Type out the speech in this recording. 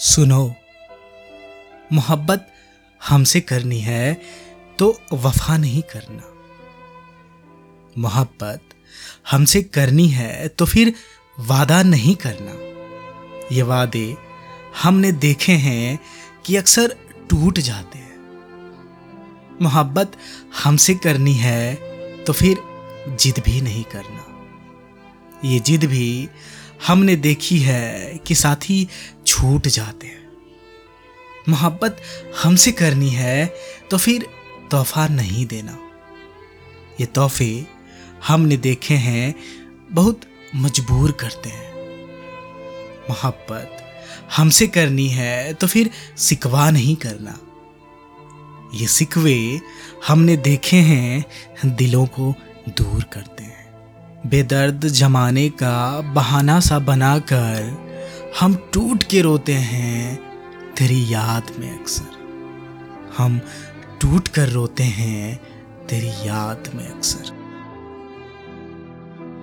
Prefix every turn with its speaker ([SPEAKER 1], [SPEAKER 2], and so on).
[SPEAKER 1] सुनो, मोहब्बत हमसे करनी है तो वफा नहीं करना। मोहब्बत हमसे करनी है तो फिर वादा नहीं करना। ये वादे हमने देखे हैं कि अक्सर टूट जाते हैं। मोहब्बत हमसे करनी है तो फिर जिद भी नहीं करना। ये जिद भी हमने देखी है कि साथी छूट जाते हैं। मोहब्बत हमसे करनी है तो फिर तोहफा नहीं देना। ये तोहफे हमने देखे हैं, बहुत मजबूर करते हैं। मोहब्बत हमसे करनी है तो फिर सिकवा नहीं करना। ये सिकवे हमने देखे हैं, दिलों को दूर करते हैं। बेदर्द जमाने का बहाना सा बनाकर हम टूट के रोते हैं तेरी याद में अक्सर। हम टूट कर रोते हैं तेरी याद में अक्सर।